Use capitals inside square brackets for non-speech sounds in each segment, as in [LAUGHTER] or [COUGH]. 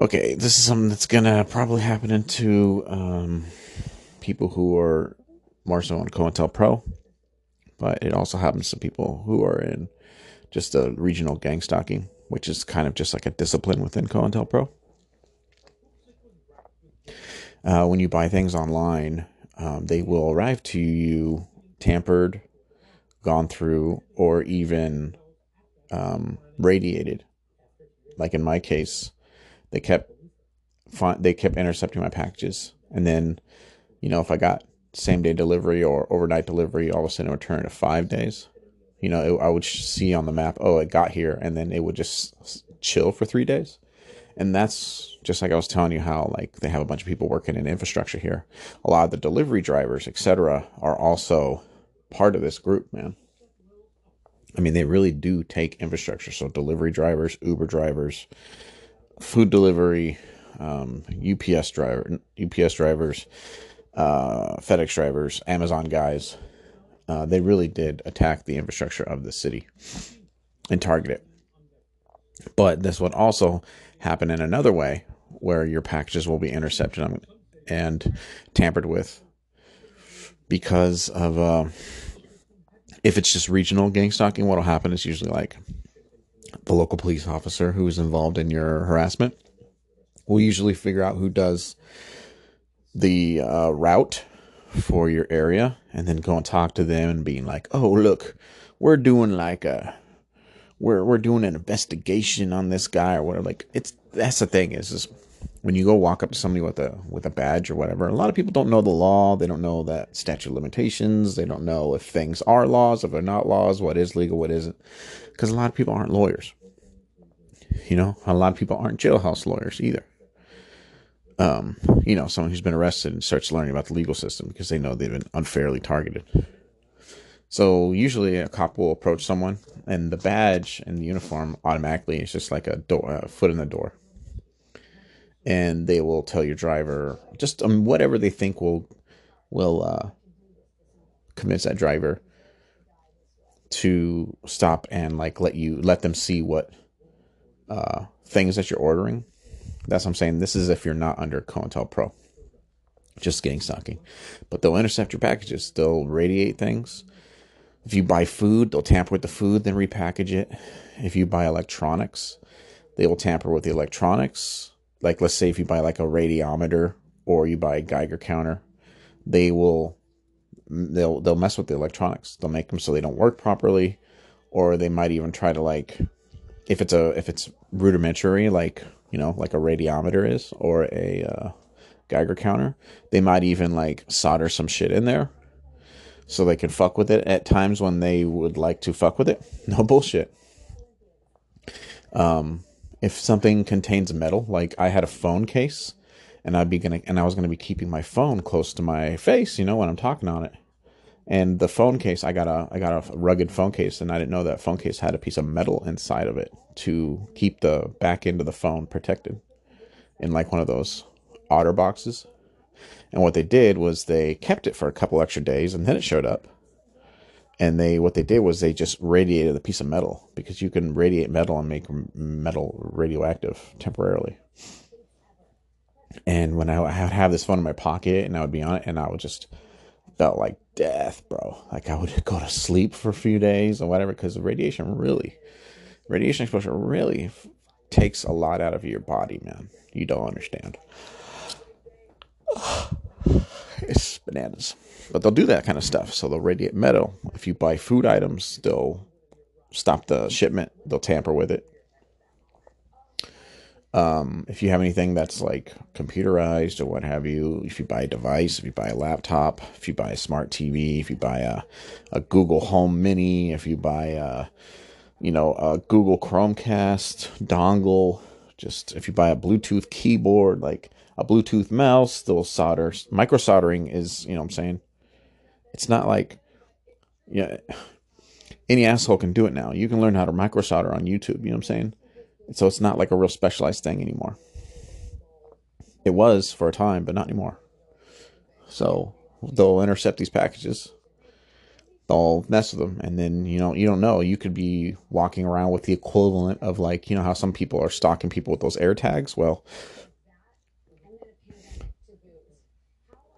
Okay, this is something that's gonna probably happen into um, people who are more so on COINTELPRO, but it also happens to people who are in just a regional gang stalking, which is kind of just like a discipline within COINTELPRO. Uh, when you buy things online, um, they will arrive to you tampered, gone through, or even um, radiated. Like in my case, they kept they kept intercepting my packages, and then, you know, if I got same day delivery or overnight delivery, all of a sudden it would turn to five days. You know, it, I would see on the map, oh, it got here, and then it would just chill for three days and that's just like I was telling you how like they have a bunch of people working in infrastructure here. A lot of the delivery drivers, etc., are also part of this group, man. I mean, they really do take infrastructure. So delivery drivers, Uber drivers, food delivery, um, UPS driver, UPS drivers, uh, FedEx drivers, Amazon guys. Uh, they really did attack the infrastructure of the city and target it. But this would also happen in another way where your packages will be intercepted and tampered with because of uh, if it's just regional gang stalking what'll happen is usually like the local police officer who is involved in your harassment will usually figure out who does the uh, route for your area and then go and talk to them and being like oh look we're doing like a we're we're doing an investigation on this guy or whatever. Like it's that's the thing is is when you go walk up to somebody with a with a badge or whatever, a lot of people don't know the law. They don't know that statute of limitations. They don't know if things are laws, if they're not laws, what is legal, what isn't. Because a lot of people aren't lawyers. You know, a lot of people aren't jailhouse lawyers either. Um, you know, someone who's been arrested and starts learning about the legal system because they know they've been unfairly targeted. So usually a cop will approach someone, and the badge and the uniform automatically is just like a door, a foot in the door, and they will tell your driver just um, whatever they think will will uh, convince that driver to stop and like let you let them see what uh, things that you're ordering. That's what I'm saying. This is if you're not under COINTELPRO, just gang stalking. But they'll intercept your packages. They'll radiate things if you buy food, they'll tamper with the food, then repackage it. If you buy electronics, they will tamper with the electronics. Like let's say if you buy like a radiometer or you buy a Geiger counter, they will they'll they'll mess with the electronics. They'll make them so they don't work properly, or they might even try to like if it's a if it's rudimentary like you know like a radiometer is or a uh, Geiger counter, they might even like solder some shit in there so they can fuck with it at times when they would like to fuck with it. [LAUGHS] No bullshit. Um, if something contains metal, like I had a phone case, and I'd be gonna, and I was gonna be keeping my phone close to my face, you know, when I'm talking on it. And the phone case, I got a, I got a rugged phone case, and I didn't know that phone case had a piece of metal inside of it to keep the back end of the phone protected, in like one of those otter boxes. And what they did was they kept it for a couple extra days and then it showed up. And they what they did was they just radiated a piece of metal because you can radiate metal and make metal radioactive temporarily. And when I would have this phone in my pocket and I would be on it and I would just felt like death, bro. Like I would [LAUGHS] go to sleep for a few days or whatever because radiation really, radiation exposure really takes a lot out of your body, man. You don't understand. [SIGHS] [SIGHS] It's bananas. But they'll do that kind of stuff. So they'll radiate metal. If you buy food items, they'll stop the shipment. They'll tamper with it. Um, if you have anything that's like computerized or what have you, if you buy a device, if you buy a laptop, if you buy a smart TV, if you buy a, a Google Home Mini, if you buy a, you know, a Google Chromecast dongle, just if you buy a Bluetooth keyboard, like a Bluetooth mouse, they'll solder. Micro soldering is, you know what I'm saying? It's not like, yeah, any asshole can do it now. You can learn how to micro solder on YouTube, you know what I'm saying? So it's not like a real specialized thing anymore. It was for a time, but not anymore. So they'll intercept these packages. they'll mess with them and then you know you don't know you could be walking around with the equivalent of like you know how some people are stalking people with those air tags well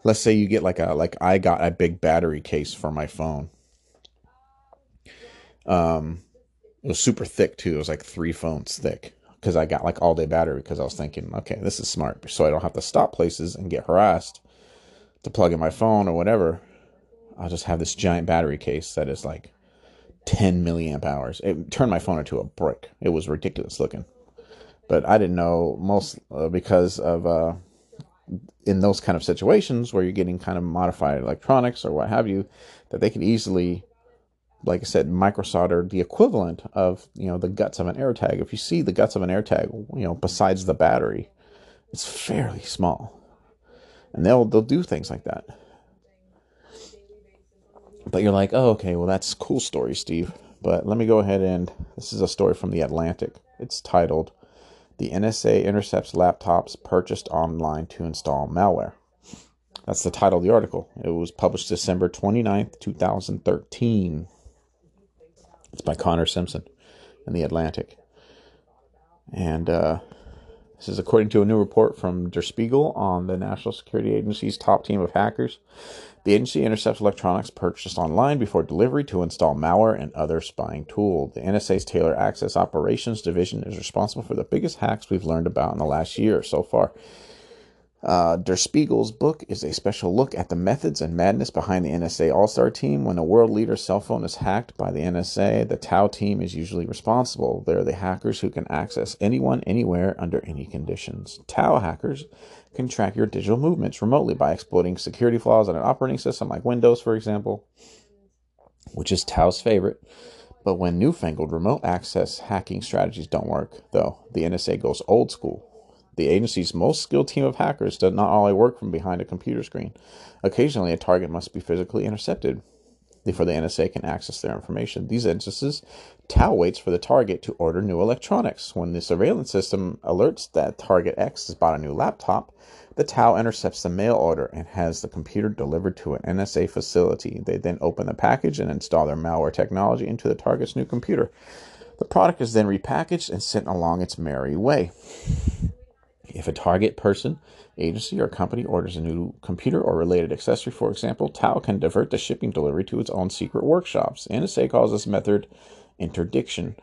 let's say you get like a like i got a big battery case for my phone um it was super thick too it was like three phones thick because i got like all day battery because i was thinking okay this is smart so i don't have to stop places and get harassed to plug in my phone or whatever I'll just have this giant battery case that is like 10 milliamp hours. It turned my phone into a brick. It was ridiculous looking. But I didn't know most uh, because of uh, in those kind of situations where you're getting kind of modified electronics or what have you, that they can easily, like I said, micro solder the equivalent of you know the guts of an AirTag. If you see the guts of an AirTag, you know besides the battery, it's fairly small, and they'll they'll do things like that. But you're like, oh, okay, well, that's cool story, Steve. But let me go ahead and this is a story from The Atlantic. It's titled The NSA Intercepts Laptops Purchased Online to Install Malware. That's the title of the article. It was published December 29th, 2013. It's by Connor Simpson in The Atlantic. And uh, this is according to a new report from Der Spiegel on the National Security Agency's top team of hackers. The agency intercepts electronics purchased online before delivery to install malware and other spying tools. The NSA's Tailored Access Operations Division is responsible for the biggest hacks we've learned about in the last year so far. Uh, Der Spiegel's book is a special look at the methods and madness behind the NSA All Star team. When a world leader's cell phone is hacked by the NSA, the TAO team is usually responsible. They're the hackers who can access anyone, anywhere, under any conditions. TAO hackers can track your digital movements remotely by exploiting security flaws in an operating system like Windows, for example, which is TAO's favorite. But when newfangled remote access hacking strategies don't work, though, the NSA goes old school the agency's most skilled team of hackers does not only work from behind a computer screen. Occasionally, a target must be physically intercepted before the NSA can access their information. These instances, TAO waits for the target to order new electronics. When the surveillance system alerts that target X has bought a new laptop, the TAO intercepts the mail order and has the computer delivered to an NSA facility. They then open the package and install their malware technology into the target's new computer. The product is then repackaged and sent along its merry way. If a target person, agency, or company orders a new computer or related accessory, for example, TAO can divert the shipping delivery to its own secret workshops. NSA calls this method interdiction.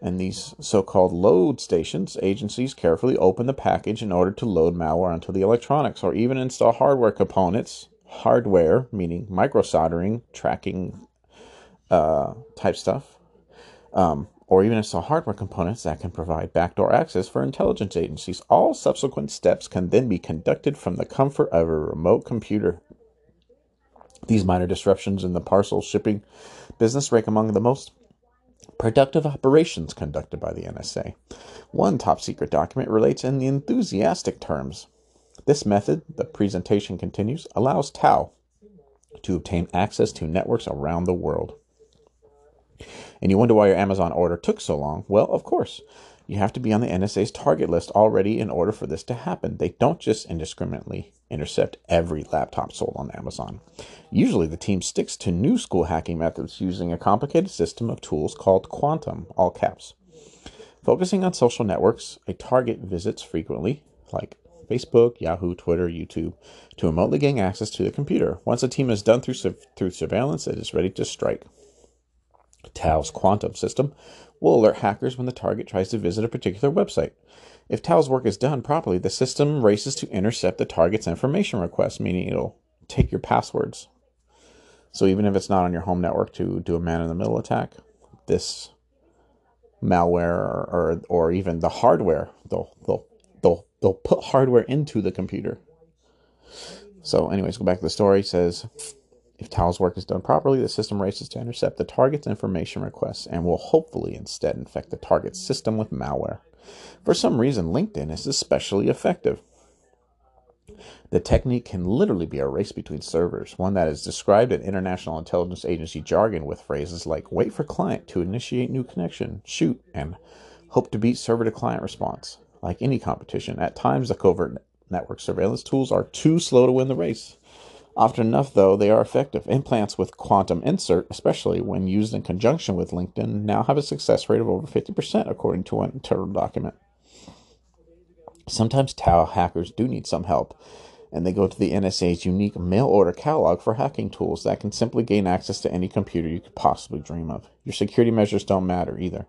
And these so called load stations, agencies carefully open the package in order to load malware onto the electronics or even install hardware components, hardware, meaning micro soldering, tracking uh, type stuff, um, or even install hardware components that can provide backdoor access for intelligence agencies. All subsequent steps can then be conducted from the comfort of a remote computer. These minor disruptions in the parcel shipping business rank among the most productive operations conducted by the NSA. One top secret document relates in the enthusiastic terms. This method, the presentation continues, allows TAO to obtain access to networks around the world. And you wonder why your Amazon order took so long? Well, of course. You have to be on the NSA's target list already in order for this to happen. They don't just indiscriminately intercept every laptop sold on Amazon. Usually, the team sticks to new school hacking methods using a complicated system of tools called Quantum, all caps. Focusing on social networks, a target visits frequently, like Facebook, Yahoo, Twitter, YouTube, to remotely gain access to the computer. Once a team is done through, through surveillance, it is ready to strike. TAO's quantum system will alert hackers when the target tries to visit a particular website. If TAO's work is done properly, the system races to intercept the target's information request, meaning it'll take your passwords. So even if it's not on your home network to do a man in the middle attack, this malware or, or, or even the hardware, they'll, they'll, they'll, they'll put hardware into the computer. So, anyways, go back to the story. It says if TAO's work is done properly, the system races to intercept the target's information requests and will hopefully instead infect the target's system with malware. For some reason, LinkedIn is especially effective. The technique can literally be a race between servers, one that is described in international intelligence agency jargon with phrases like wait for client to initiate new connection, shoot, and hope to beat server to client response. Like any competition, at times the covert network surveillance tools are too slow to win the race. Often enough, though, they are effective. Implants with quantum insert, especially when used in conjunction with LinkedIn, now have a success rate of over 50%, according to an internal document. Sometimes TAO hackers do need some help, and they go to the NSA's unique mail order catalog for hacking tools that can simply gain access to any computer you could possibly dream of. Your security measures don't matter either.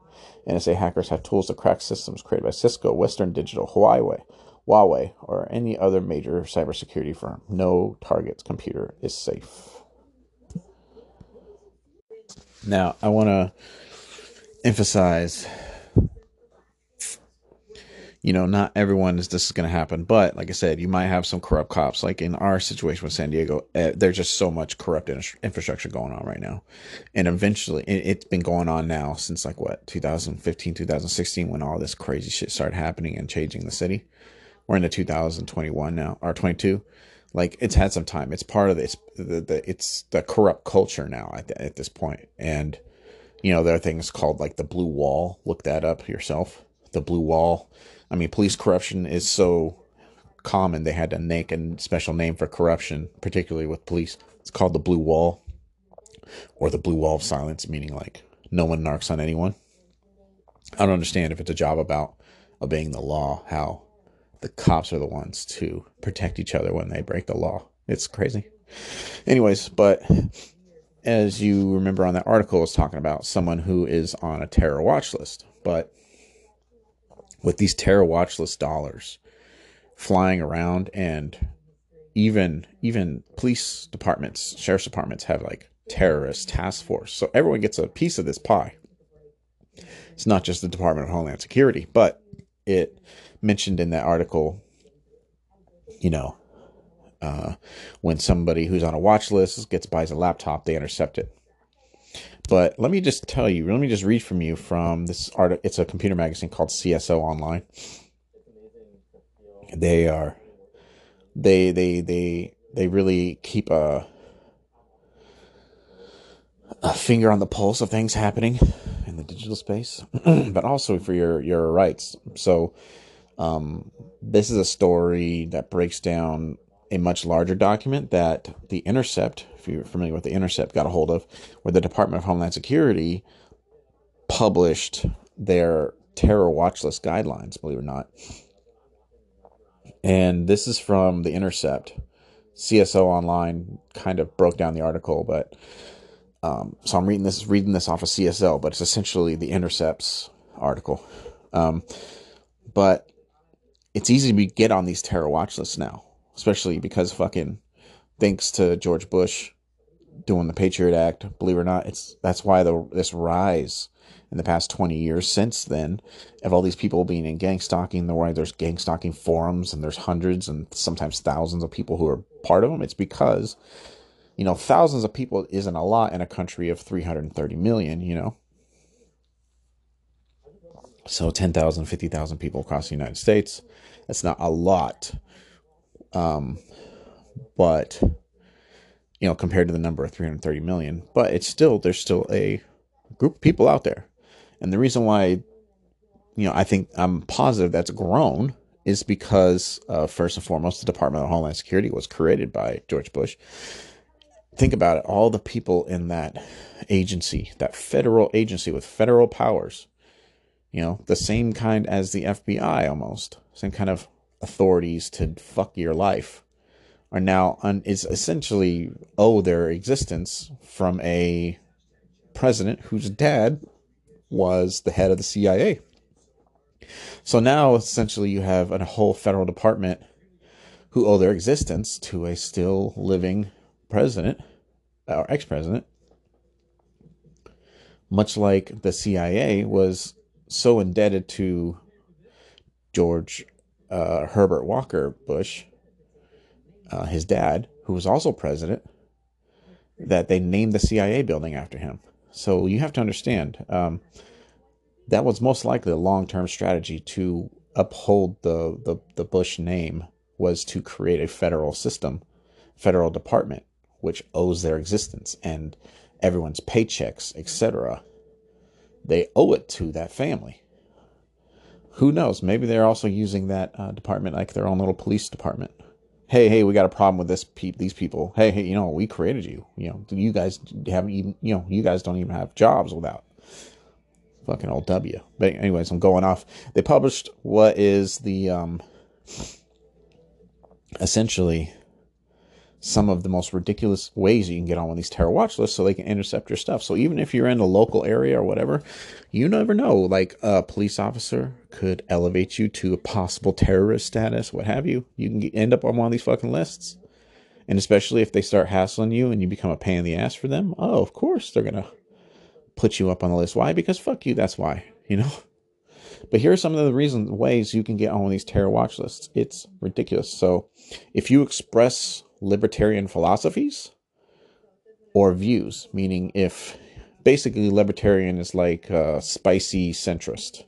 NSA hackers have tools to crack systems created by Cisco, Western Digital, Huawei, Huawei, or any other major cybersecurity firm. No target's computer is safe. Now, I want to emphasize you know, not everyone is this is going to happen, but like I said, you might have some corrupt cops. Like in our situation with San Diego, uh, there's just so much corrupt infrastructure going on right now, and eventually, it, it's been going on now since like what 2015, 2016, when all this crazy shit started happening and changing the city. We're into 2021 now, or 22. Like it's had some time. It's part of this. The, the it's the corrupt culture now at, the, at this point. and you know there are things called like the blue wall. Look that up yourself. The blue wall. I mean, police corruption is so common. They had to make a special name for corruption, particularly with police. It's called the blue wall, or the blue wall of silence, meaning like no one narks on anyone. I don't understand if it's a job about obeying the law, how the cops are the ones to protect each other when they break the law. It's crazy. Anyways, but as you remember on that article, I was talking about someone who is on a terror watch list. But with these terror watch list dollars flying around and even even police departments, sheriff's departments have like terrorist task force. So everyone gets a piece of this pie. It's not just the Department of Homeland Security, but it mentioned in that article, you know, uh, when somebody who's on a watch list gets buys a laptop, they intercept it. But let me just tell you, let me just read from you from this article. It's a computer magazine called CSO Online. They are, they they they they really keep a a finger on the pulse of things happening in the digital space, [CLEARS THROAT] but also for your your rights. So um, this is a story that breaks down a much larger document that the Intercept, if you're familiar with the Intercept, got a hold of, where the Department of Homeland Security published their terror watch list guidelines, believe it or not. And this is from the Intercept. CSO Online kind of broke down the article, but um, so I'm reading this reading this off of CSL, but it's essentially the Intercepts article. Um, but it's easy to get on these terror watch lists now, especially because fucking thanks to George Bush doing the Patriot Act. Believe it or not, it's that's why the this rise in the past 20 years since then of all these people being in gang stalking the why there's gang stalking forums and there's hundreds and sometimes thousands of people who are part of them it's because you know thousands of people isn't a lot in a country of 330 million you know so 10,000, 50,000 people across the United States. That's not a lot. Um, but, you know, compared to the number of 330 million, but it's still, there's still a group of people out there. And the reason why, you know, I think I'm positive that's grown is because, uh, first and foremost, the Department of Homeland Security was created by George Bush. Think about it all the people in that agency, that federal agency with federal powers you know, the same kind as the FBI almost, same kind of authorities to fuck your life are now un- is essentially owe their existence from a president whose dad was the head of the CIA. So now essentially you have a whole federal department who owe their existence to a still living president or ex-president much like the CIA was so indebted to George uh, Herbert Walker Bush, uh, his dad, who was also president, that they named the CIA building after him. So you have to understand um, that was most likely a long term strategy to uphold the, the, the Bush name was to create a federal system, federal department, which owes their existence and everyone's paychecks, etc they owe it to that family. Who knows? Maybe they're also using that uh, department like their own little police department. hey, hey, we got a problem with this pe- these people. Hey, hey, you know, we created you. You know, you guys haven't even, you know, you guys don't even have jobs without fucking old W. But anyways, I'm going off. They published what is the um essentially some of the most ridiculous ways you can get on one of these terror watch lists so they can intercept your stuff. So even if you're in a local area or whatever, you never know. Like a police officer could elevate you to a possible terrorist status, what have you. You can end up on one of these fucking lists. And especially if they start hassling you and you become a pain in the ass for them, oh, of course they're going to put you up on the list. Why? Because fuck you, that's why, you know? [LAUGHS] But here are some of the reasons, ways you can get on these terror watch lists. It's ridiculous. So if you express libertarian philosophies or views, meaning if basically libertarian is like a spicy centrist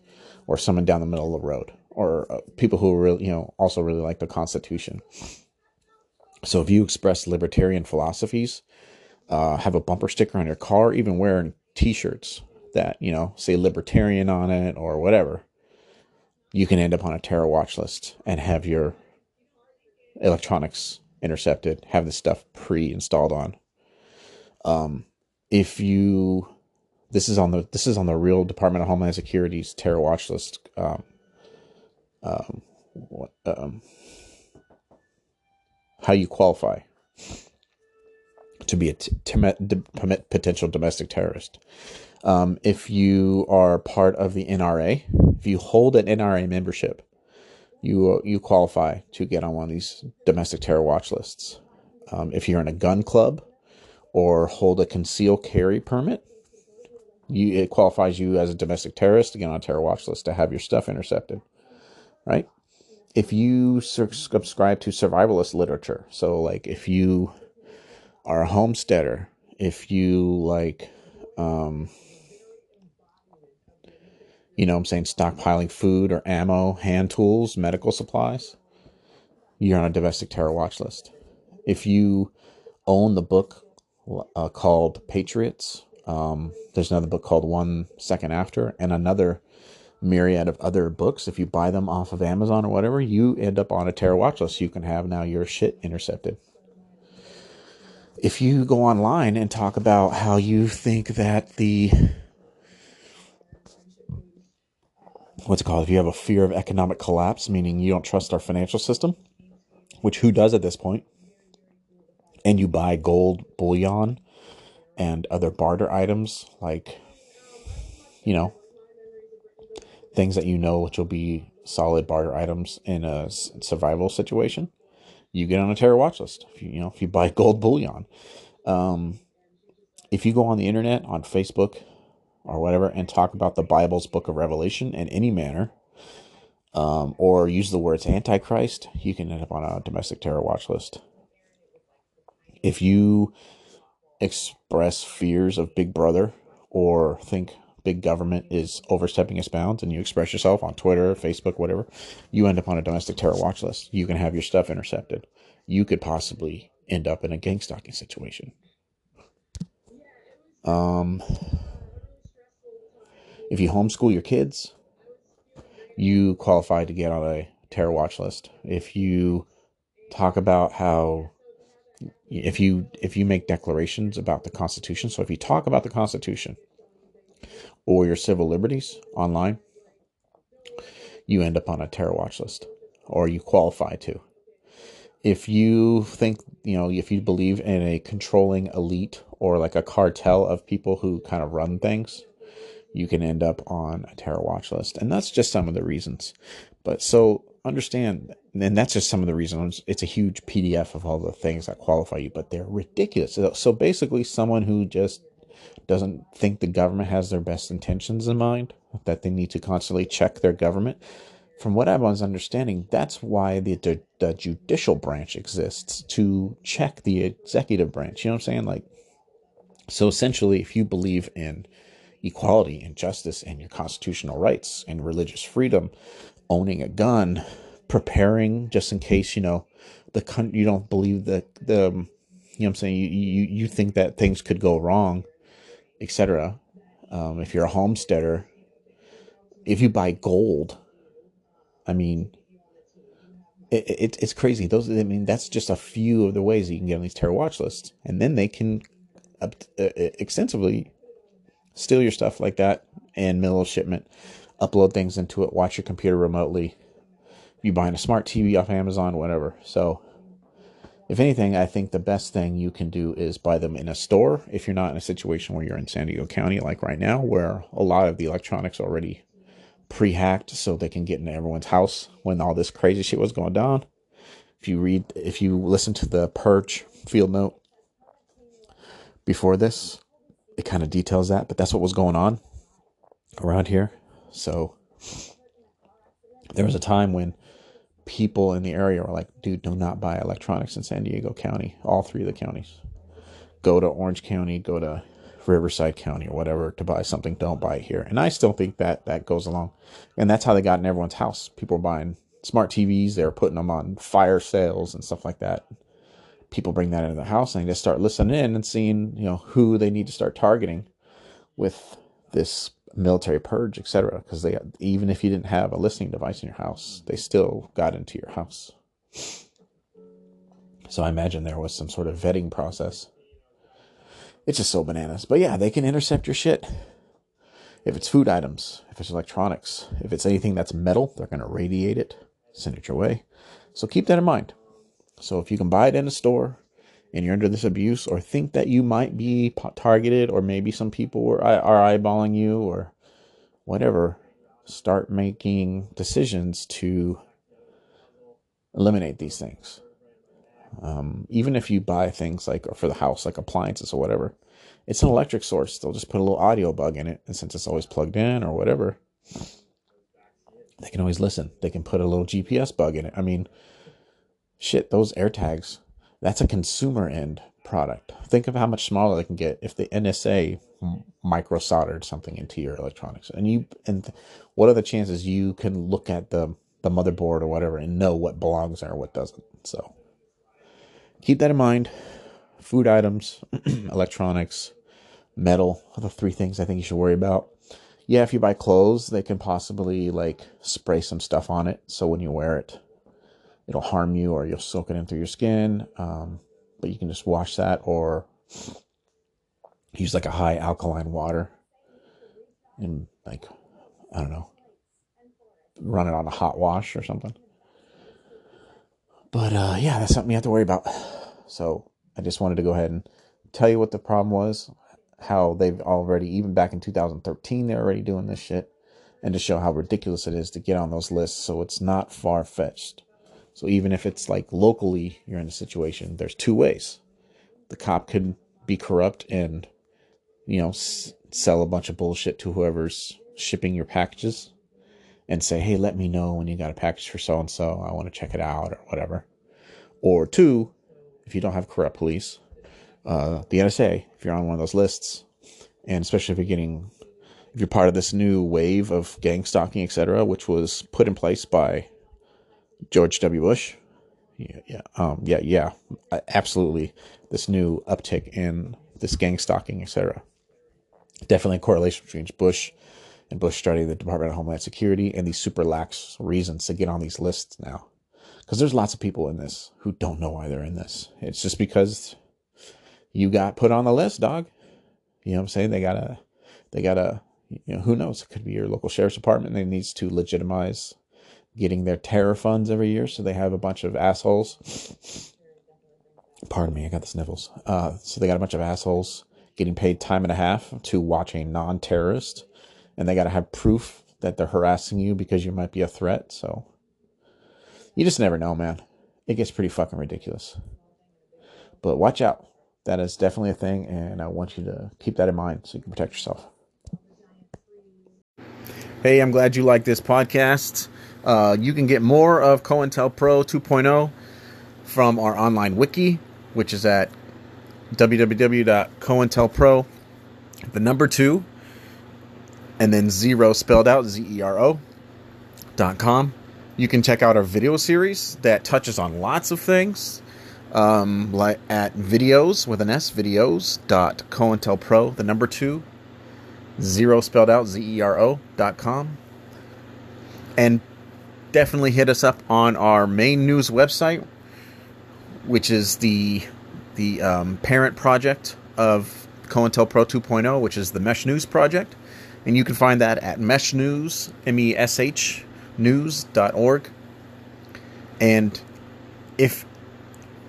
or someone down the middle of the road or uh, people who really, you know, also really like the Constitution. So if you express libertarian philosophies, uh, have a bumper sticker on your car, even wearing t-shirts that, you know, say libertarian on it or whatever, you can end up on a terror watch list and have your electronics intercepted, have this stuff pre-installed on. Um, if you, this is on the this is on the real Department of Homeland Security's terror watch list. Um, um, what, um, how you qualify to be a t- t- potential domestic terrorist. Um, if you are part of the NRA, if you hold an NRA membership, you you qualify to get on one of these domestic terror watch lists. Um, if you're in a gun club or hold a concealed carry permit, you it qualifies you as a domestic terrorist to get on a terror watch list to have your stuff intercepted, right? If you subscribe to survivalist literature, so like if you are a homesteader, if you like um, you know I'm saying, stockpiling food or ammo, hand tools, medical supplies, you're on a domestic terror watch list. If you own the book uh, called Patriots, um, there's another book called One Second After, and another myriad of other books. If you buy them off of Amazon or whatever, you end up on a terror watch list. You can have now your shit intercepted. If you go online and talk about how you think that the what's it called? If you have a fear of economic collapse, meaning you don't trust our financial system, which who does at this point, and you buy gold bullion and other barter items like, you know, things that you know which will be solid barter items in a survival situation, you get on a terror watch list. If you, you know, if you buy gold bullion, um, if you go on the internet on Facebook, or whatever and talk about the Bible's book of Revelation in any manner, um, or use the words Antichrist, you can end up on a domestic terror watch list. If you express fears of Big Brother or think big government is overstepping its bounds and you express yourself on Twitter, Facebook, whatever, you end up on a domestic terror watch list. You can have your stuff intercepted. You could possibly end up in a gang stalking situation. Um, if you homeschool your kids, you qualify to get on a terror watch list. If you talk about how if you if you make declarations about the Constitution, so if you talk about the Constitution or your civil liberties online, you end up on a terror watch list or you qualify to. If you think, you know, if you believe in a controlling elite or like a cartel of people who kind of run things, you can end up on a terror watch list. And that's just some of the reasons. But so understand, and that's just some of the reasons. It's a huge PDF of all the things that qualify you, but they're ridiculous. So basically, someone who just doesn't think the government has their best intentions in mind, that they need to constantly check their government. From what everyone's understanding, that's why the, the, the judicial branch exists to check the executive branch. You know what I'm saying? Like, so essentially, if you believe in equality and justice and your constitutional rights and religious freedom, owning a gun, preparing just in case, you know, the con- you don't believe that the, you know I'm saying, you, you, you think that things could go wrong, etc. Um, if you're a homesteader, if you buy gold, I mean, it, it, it's crazy. Those, I mean, that's just a few of the ways you can get on these terror watch lists, and then they can uh, uh, extensively steal your stuff like that and middle of shipment, upload things into it, watch your computer remotely. You buying a smart TV off Amazon, whatever. So, if anything, I think the best thing you can do is buy them in a store if you're not in a situation where you're in San Diego County, like right now, where a lot of the electronics already pre-hacked so they can get into everyone's house when all this crazy shit was going down. If you read, if you listen to the Purge field note before this, it kind of details that, but that's what was going on around here. So there was a time when people in the area were like, dude, do not buy electronics in San Diego County, all three of the counties. Go to Orange County, go to Riverside County or whatever to buy something. Don't buy it here. And I still think that that goes along. And that's how they got in everyone's house. People were buying smart TVs, they were putting them on fire sales and stuff like that. People bring that into the house and they just start listening in and seeing, you know, who they need to start targeting with this military purge, etc. Because they even if you didn't have a listening device in your house, they still got into your house. So I imagine there was some sort of vetting process it's just so bananas. But yeah, they can intercept your shit. If it's food items, if it's electronics, if it's anything that's metal, they're going to radiate it, send it your way. So keep that in mind. So if you can buy it in a store and you're under this abuse or think that you might be targeted or maybe some people are, are eyeballing you or whatever, start making decisions to eliminate these things. Um, even if you buy things like for the house, like appliances or whatever, it's an electric source. They'll just put a little audio bug in it, and since it's always plugged in or whatever, they can always listen. They can put a little GPS bug in it. I mean, shit, those AirTags, that's a consumer end product. Think of how much smaller they can get if the NSA micro soldered something into your electronics. And you and what are the chances you can look at the the motherboard or whatever and know what belongs there, what doesn't? So keep that in mind. Food items, [CLEARS THROAT] electronics, metal are the three things I think you should worry about. Yeah, if you buy clothes, they can possibly like spray some stuff on it. So when you wear it, it'll harm you or you'll soak it in through your skin. Um, but you can just wash that or use like a high alkaline water and like, I don't know, run it on a hot wash or something. But uh, yeah, that's something you have to worry about. So I just wanted to go ahead and tell you what the problem was, how they've already, even back in 2013, they're already doing this shit, and to show how ridiculous it is to get on those lists. So it's not far fetched. So even if it's like locally you're in a situation, there's two ways. The cop could be corrupt and, you know, s- sell a bunch of bullshit to whoever's shipping your packages and say, hey, let me know when you got a package for so and so. I want to check it out or whatever. Or two, if you don't have corrupt police, uh, the NSA, if you're on one of those lists, and especially if you're getting, if you're part of this new wave of gang stalking, etc., which was put in place by George W. Bush. Yeah, yeah, um, yeah, yeah, absolutely. This new uptick in this gang stalking, etc. Definitely a correlation between Bush and Bush starting the Department of Homeland Security and these super lax reasons to get on these lists now. Because there's lots of people in this who don't know why they're in this. It's just because you got put on the list, dog. You know what I'm saying? They gotta, they gotta, you know, who knows? It could be your local sheriff's department that needs to legitimize getting their terror funds every year. So they have a bunch of assholes. Pardon me, I got the sniffles. Uh, so they got a bunch of assholes getting paid time and a half to watch a non terrorist and they got to have proof that they're harassing you because you might be a threat. So you just never know, man. It gets pretty fucking ridiculous. But watch out. That is definitely a thing, and I want you to keep that in mind so you can protect yourself. Hey, I'm glad you like this podcast. Uh, you can get more of COINTELPRO 2.0 from our online wiki, which is at www.cointelpro, the number two, and then zero spelled out Z E R O dot com. You can check out our video series that touches on lots of things. Um, like at videos with an S videos dot COINTELPRO, the number two, zero spelled out Z E R O dot com. And definitely hit us up on our main news website, which is the the um, parent project of COINTELPRO 2.0, which is the Mesh News project, and you can find that at Mesh News, M E S H News.org. And if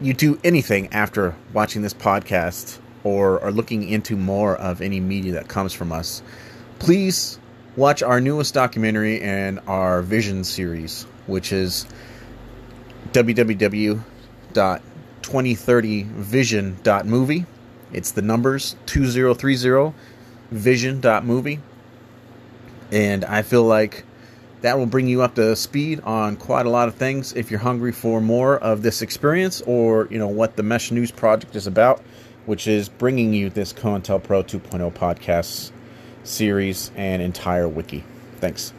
you do anything after watching this podcast or are looking into more of any media that comes from us, please watch our newest documentary and our vision series, which is www.2030vision.movie. It's the numbers 2030 vision.movie. And I feel like that will bring you up to speed on quite a lot of things if you're hungry for more of this experience or, you know, what the Mesh News project is about, which is bringing you this COINTELPRO 2.0 podcast series and entire wiki. Thanks.